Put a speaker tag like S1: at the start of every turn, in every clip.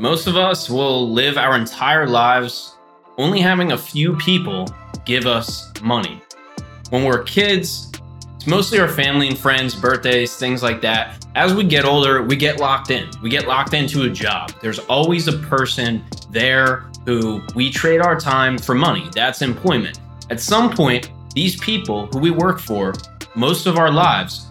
S1: Most of us will live our entire lives only having a few people give us money. When we're kids, it's mostly our family and friends, birthdays, things like that. As we get older, we get locked in. We get locked into a job. There's always a person there who we trade our time for money. That's employment. At some point, these people who we work for most of our lives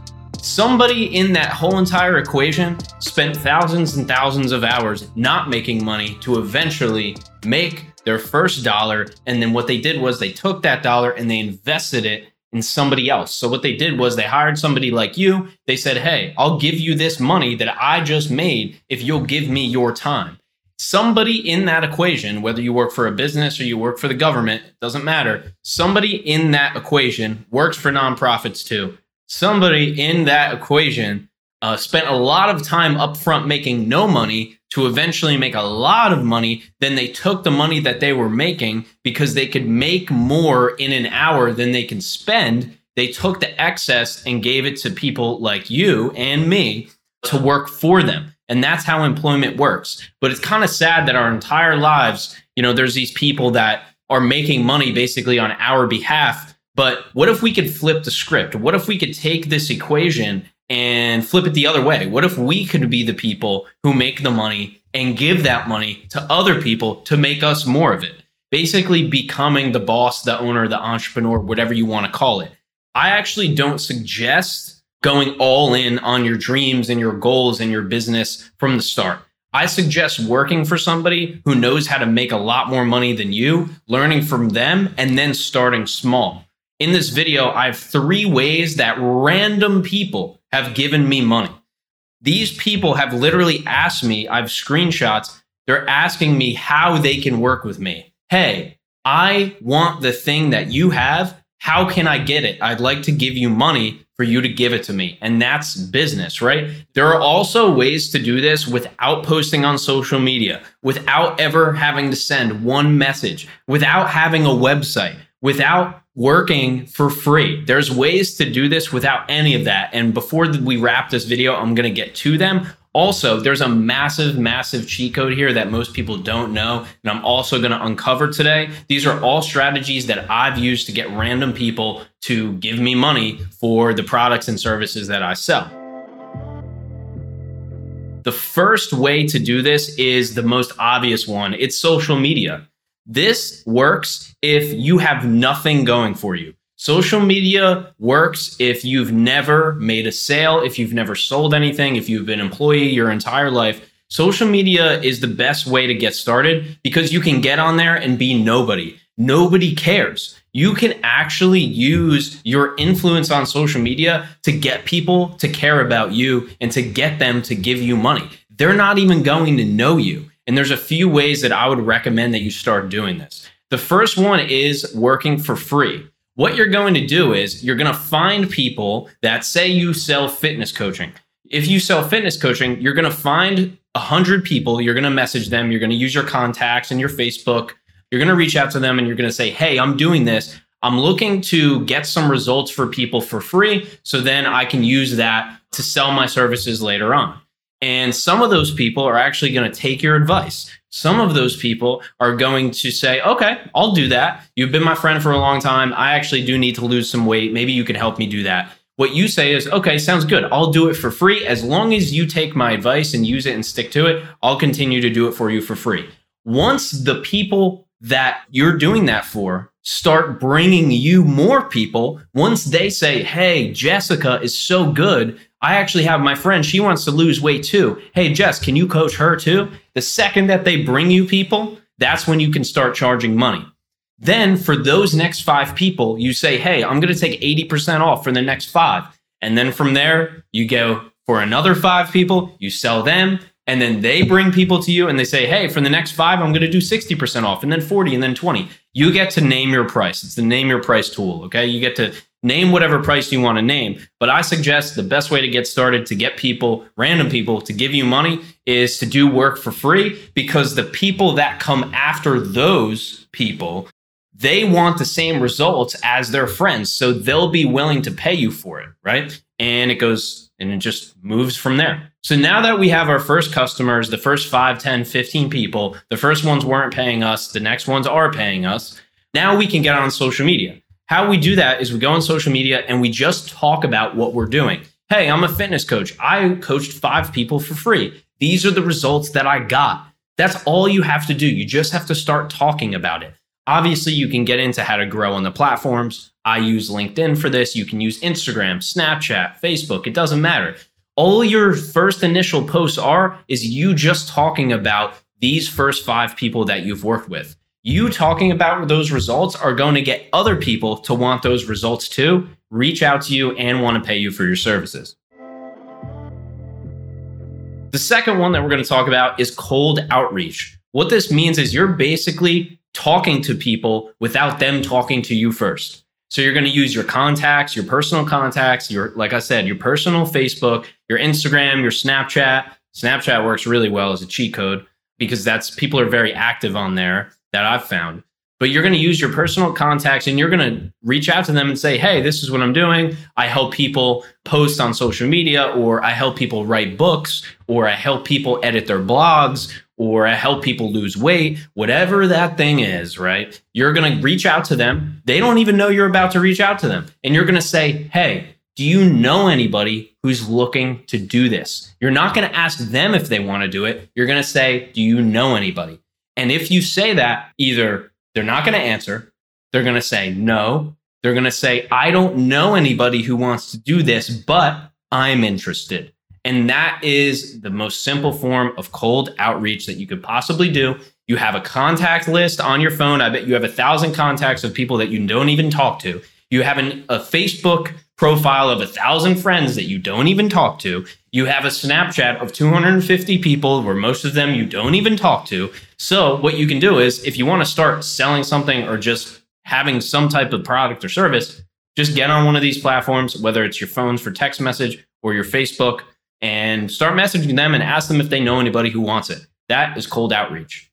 S1: Somebody in that whole entire equation spent thousands and thousands of hours not making money to eventually make their first dollar. And then what they did was they took that dollar and they invested it in somebody else. So what they did was they hired somebody like you. They said, Hey, I'll give you this money that I just made if you'll give me your time. Somebody in that equation, whether you work for a business or you work for the government, doesn't matter. Somebody in that equation works for nonprofits too somebody in that equation uh, spent a lot of time upfront making no money to eventually make a lot of money. Then they took the money that they were making because they could make more in an hour than they can spend. They took the excess and gave it to people like you and me to work for them. And that's how employment works. But it's kind of sad that our entire lives, you know, there's these people that are making money basically on our behalf but what if we could flip the script? What if we could take this equation and flip it the other way? What if we could be the people who make the money and give that money to other people to make us more of it? Basically, becoming the boss, the owner, the entrepreneur, whatever you want to call it. I actually don't suggest going all in on your dreams and your goals and your business from the start. I suggest working for somebody who knows how to make a lot more money than you, learning from them, and then starting small. In this video, I have three ways that random people have given me money. These people have literally asked me, I've screenshots, they're asking me how they can work with me. Hey, I want the thing that you have. How can I get it? I'd like to give you money for you to give it to me. And that's business, right? There are also ways to do this without posting on social media, without ever having to send one message, without having a website, without working for free. There's ways to do this without any of that. And before we wrap this video, I'm going to get to them. Also, there's a massive, massive cheat code here that most people don't know. And I'm also going to uncover today. These are all strategies that I've used to get random people to give me money for the products and services that I sell. The first way to do this is the most obvious one it's social media. This works if you have nothing going for you. Social media works if you've never made a sale, if you've never sold anything, if you've been employee your entire life. Social media is the best way to get started because you can get on there and be nobody. Nobody cares. You can actually use your influence on social media to get people to care about you and to get them to give you money. They're not even going to know you. And there's a few ways that I would recommend that you start doing this. The first one is working for free. What you're going to do is you're going to find people that say you sell fitness coaching. If you sell fitness coaching, you're going to find 100 people, you're going to message them, you're going to use your contacts and your Facebook. You're going to reach out to them and you're going to say, "Hey, I'm doing this. I'm looking to get some results for people for free so then I can use that to sell my services later on." And some of those people are actually going to take your advice. Some of those people are going to say, okay, I'll do that. You've been my friend for a long time. I actually do need to lose some weight. Maybe you can help me do that. What you say is, okay, sounds good. I'll do it for free. As long as you take my advice and use it and stick to it, I'll continue to do it for you for free. Once the people that you're doing that for start bringing you more people, once they say, hey, Jessica is so good I actually have my friend, she wants to lose weight too. Hey, Jess, can you coach her too? The second that they bring you people, that's when you can start charging money. Then for those next five people, you say, hey, I'm going to take 80% off for the next five. And then from there, you go for another five people, you sell them, and then they bring people to you and they say, hey, for the next five, I'm going to do 60% off, and then 40, and then 20. You get to name your price. It's the name your price tool. Okay. You get to name whatever price you want to name. But I suggest the best way to get started to get people, random people, to give you money is to do work for free because the people that come after those people, they want the same results as their friends. So they'll be willing to pay you for it. Right. And it goes and it just moves from there. So now that we have our first customers, the first 5, 10, 15 people, the first ones weren't paying us, the next ones are paying us. Now we can get on social media. How we do that is we go on social media and we just talk about what we're doing. Hey, I'm a fitness coach. I coached five people for free. These are the results that I got. That's all you have to do. You just have to start talking about it. Obviously, you can get into how to grow on the platforms. I use LinkedIn for this. You can use Instagram, Snapchat, Facebook. It doesn't matter. All your first initial posts are is you just talking about these first five people that you've worked with. You talking about those results are going to get other people to want those results too, reach out to you, and want to pay you for your services. The second one that we're going to talk about is cold outreach. What this means is you're basically talking to people without them talking to you first. So you're going to use your contacts, your personal contacts, your like I said, your personal Facebook, your Instagram, your Snapchat. Snapchat works really well as a cheat code because that's people are very active on there that I've found but you're going to use your personal contacts and you're going to reach out to them and say, Hey, this is what I'm doing. I help people post on social media, or I help people write books, or I help people edit their blogs, or I help people lose weight, whatever that thing is, right? You're going to reach out to them. They don't even know you're about to reach out to them. And you're going to say, Hey, do you know anybody who's looking to do this? You're not going to ask them if they want to do it. You're going to say, Do you know anybody? And if you say that, either they're not going to answer. They're going to say no. They're going to say, I don't know anybody who wants to do this, but I'm interested. And that is the most simple form of cold outreach that you could possibly do. You have a contact list on your phone. I bet you have a thousand contacts of people that you don't even talk to. You have an, a Facebook profile of a thousand friends that you don't even talk to. You have a Snapchat of 250 people where most of them you don't even talk to. So, what you can do is if you want to start selling something or just having some type of product or service, just get on one of these platforms, whether it's your phones for text message or your Facebook, and start messaging them and ask them if they know anybody who wants it. That is cold outreach.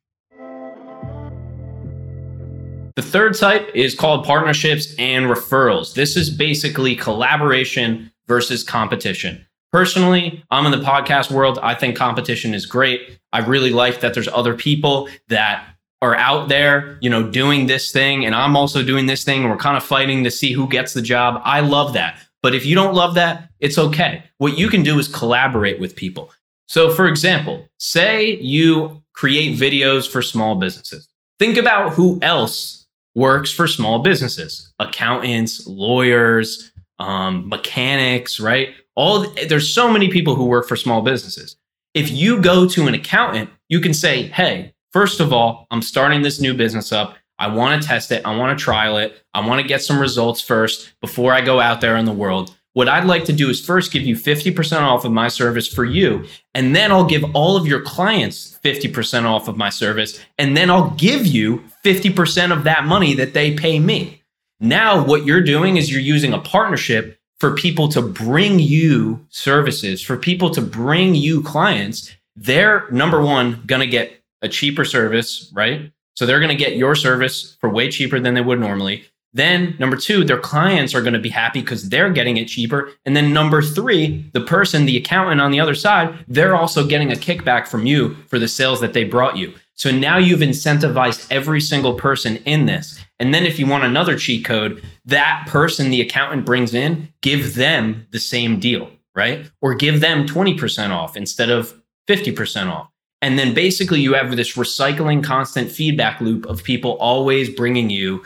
S1: The third type is called partnerships and referrals. This is basically collaboration versus competition. Personally, I'm in the podcast world. I think competition is great. I really like that there's other people that are out there, you know, doing this thing and I'm also doing this thing and we're kind of fighting to see who gets the job. I love that. But if you don't love that, it's okay. What you can do is collaborate with people. So, for example, say you create videos for small businesses. Think about who else works for small businesses, accountants, lawyers, um, mechanics, right? All there's so many people who work for small businesses. If you go to an accountant, you can say, "Hey, first of all, I'm starting this new business up. I want to test it. I want to trial it. I want to get some results first before I go out there in the world. What I'd like to do is first give you 50% off of my service for you, and then I'll give all of your clients 50% off of my service, and then I'll give you 50% of that money that they pay me. Now, what you're doing is you're using a partnership for people to bring you services, for people to bring you clients. They're number one, going to get a cheaper service, right? So they're going to get your service for way cheaper than they would normally. Then, number two, their clients are going to be happy because they're getting it cheaper. And then, number three, the person, the accountant on the other side, they're also getting a kickback from you for the sales that they brought you. So now you've incentivized every single person in this. And then, if you want another cheat code, that person the accountant brings in, give them the same deal, right? Or give them 20% off instead of 50% off. And then basically, you have this recycling constant feedback loop of people always bringing you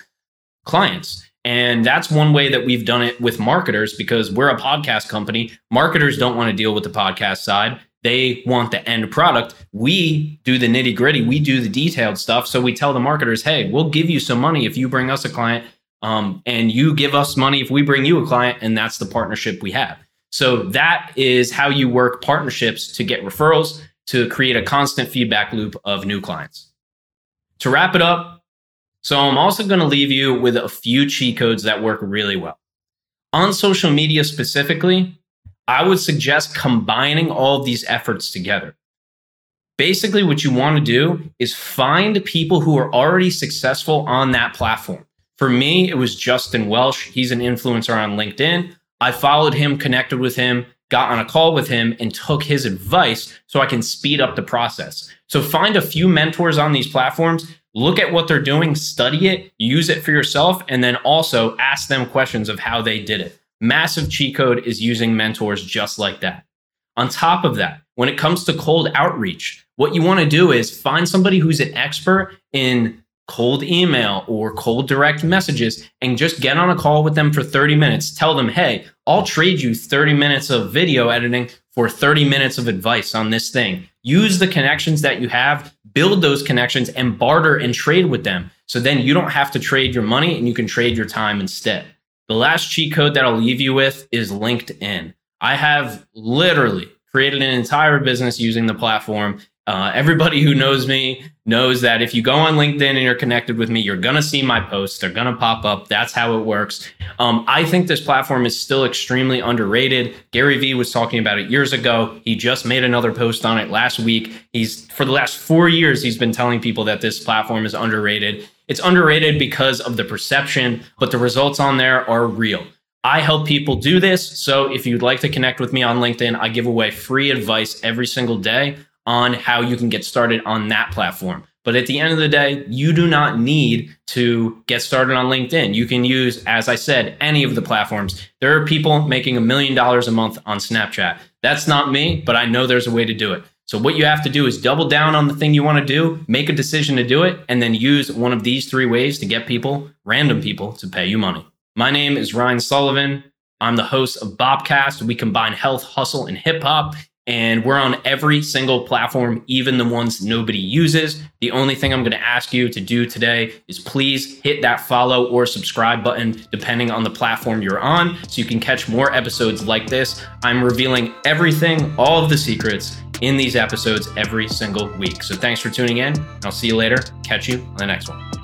S1: clients. And that's one way that we've done it with marketers because we're a podcast company. Marketers don't want to deal with the podcast side. They want the end product. We do the nitty gritty. We do the detailed stuff. So we tell the marketers, hey, we'll give you some money if you bring us a client, um, and you give us money if we bring you a client. And that's the partnership we have. So that is how you work partnerships to get referrals to create a constant feedback loop of new clients. To wrap it up, so I'm also going to leave you with a few cheat codes that work really well. On social media specifically, I would suggest combining all of these efforts together. Basically, what you want to do is find people who are already successful on that platform. For me, it was Justin Welsh. He's an influencer on LinkedIn. I followed him, connected with him, got on a call with him and took his advice so I can speed up the process. So find a few mentors on these platforms, look at what they're doing, study it, use it for yourself, and then also ask them questions of how they did it. Massive cheat code is using mentors just like that. On top of that, when it comes to cold outreach, what you want to do is find somebody who's an expert in cold email or cold direct messages and just get on a call with them for 30 minutes. Tell them, hey, I'll trade you 30 minutes of video editing for 30 minutes of advice on this thing. Use the connections that you have, build those connections, and barter and trade with them. So then you don't have to trade your money and you can trade your time instead. The last cheat code that I'll leave you with is LinkedIn. I have literally created an entire business using the platform uh, everybody who knows me knows that if you go on LinkedIn and you're connected with me, you're going to see my posts. They're going to pop up. That's how it works. Um, I think this platform is still extremely underrated. Gary Vee was talking about it years ago. He just made another post on it last week. He's, for the last four years, he's been telling people that this platform is underrated. It's underrated because of the perception, but the results on there are real. I help people do this. So if you'd like to connect with me on LinkedIn, I give away free advice every single day on how you can get started on that platform. But at the end of the day, you do not need to get started on LinkedIn. You can use, as I said, any of the platforms. There are people making a million dollars a month on Snapchat. That's not me, but I know there's a way to do it. So, what you have to do is double down on the thing you want to do, make a decision to do it, and then use one of these three ways to get people, random people, to pay you money. My name is Ryan Sullivan. I'm the host of Bopcast. We combine health, hustle, and hip hop and we're on every single platform, even the ones nobody uses. The only thing I'm going to ask you to do today is please hit that follow or subscribe button, depending on the platform you're on, so you can catch more episodes like this. I'm revealing everything, all of the secrets in these episodes every single week. So thanks for tuning in. I'll see you later. Catch you on the next one.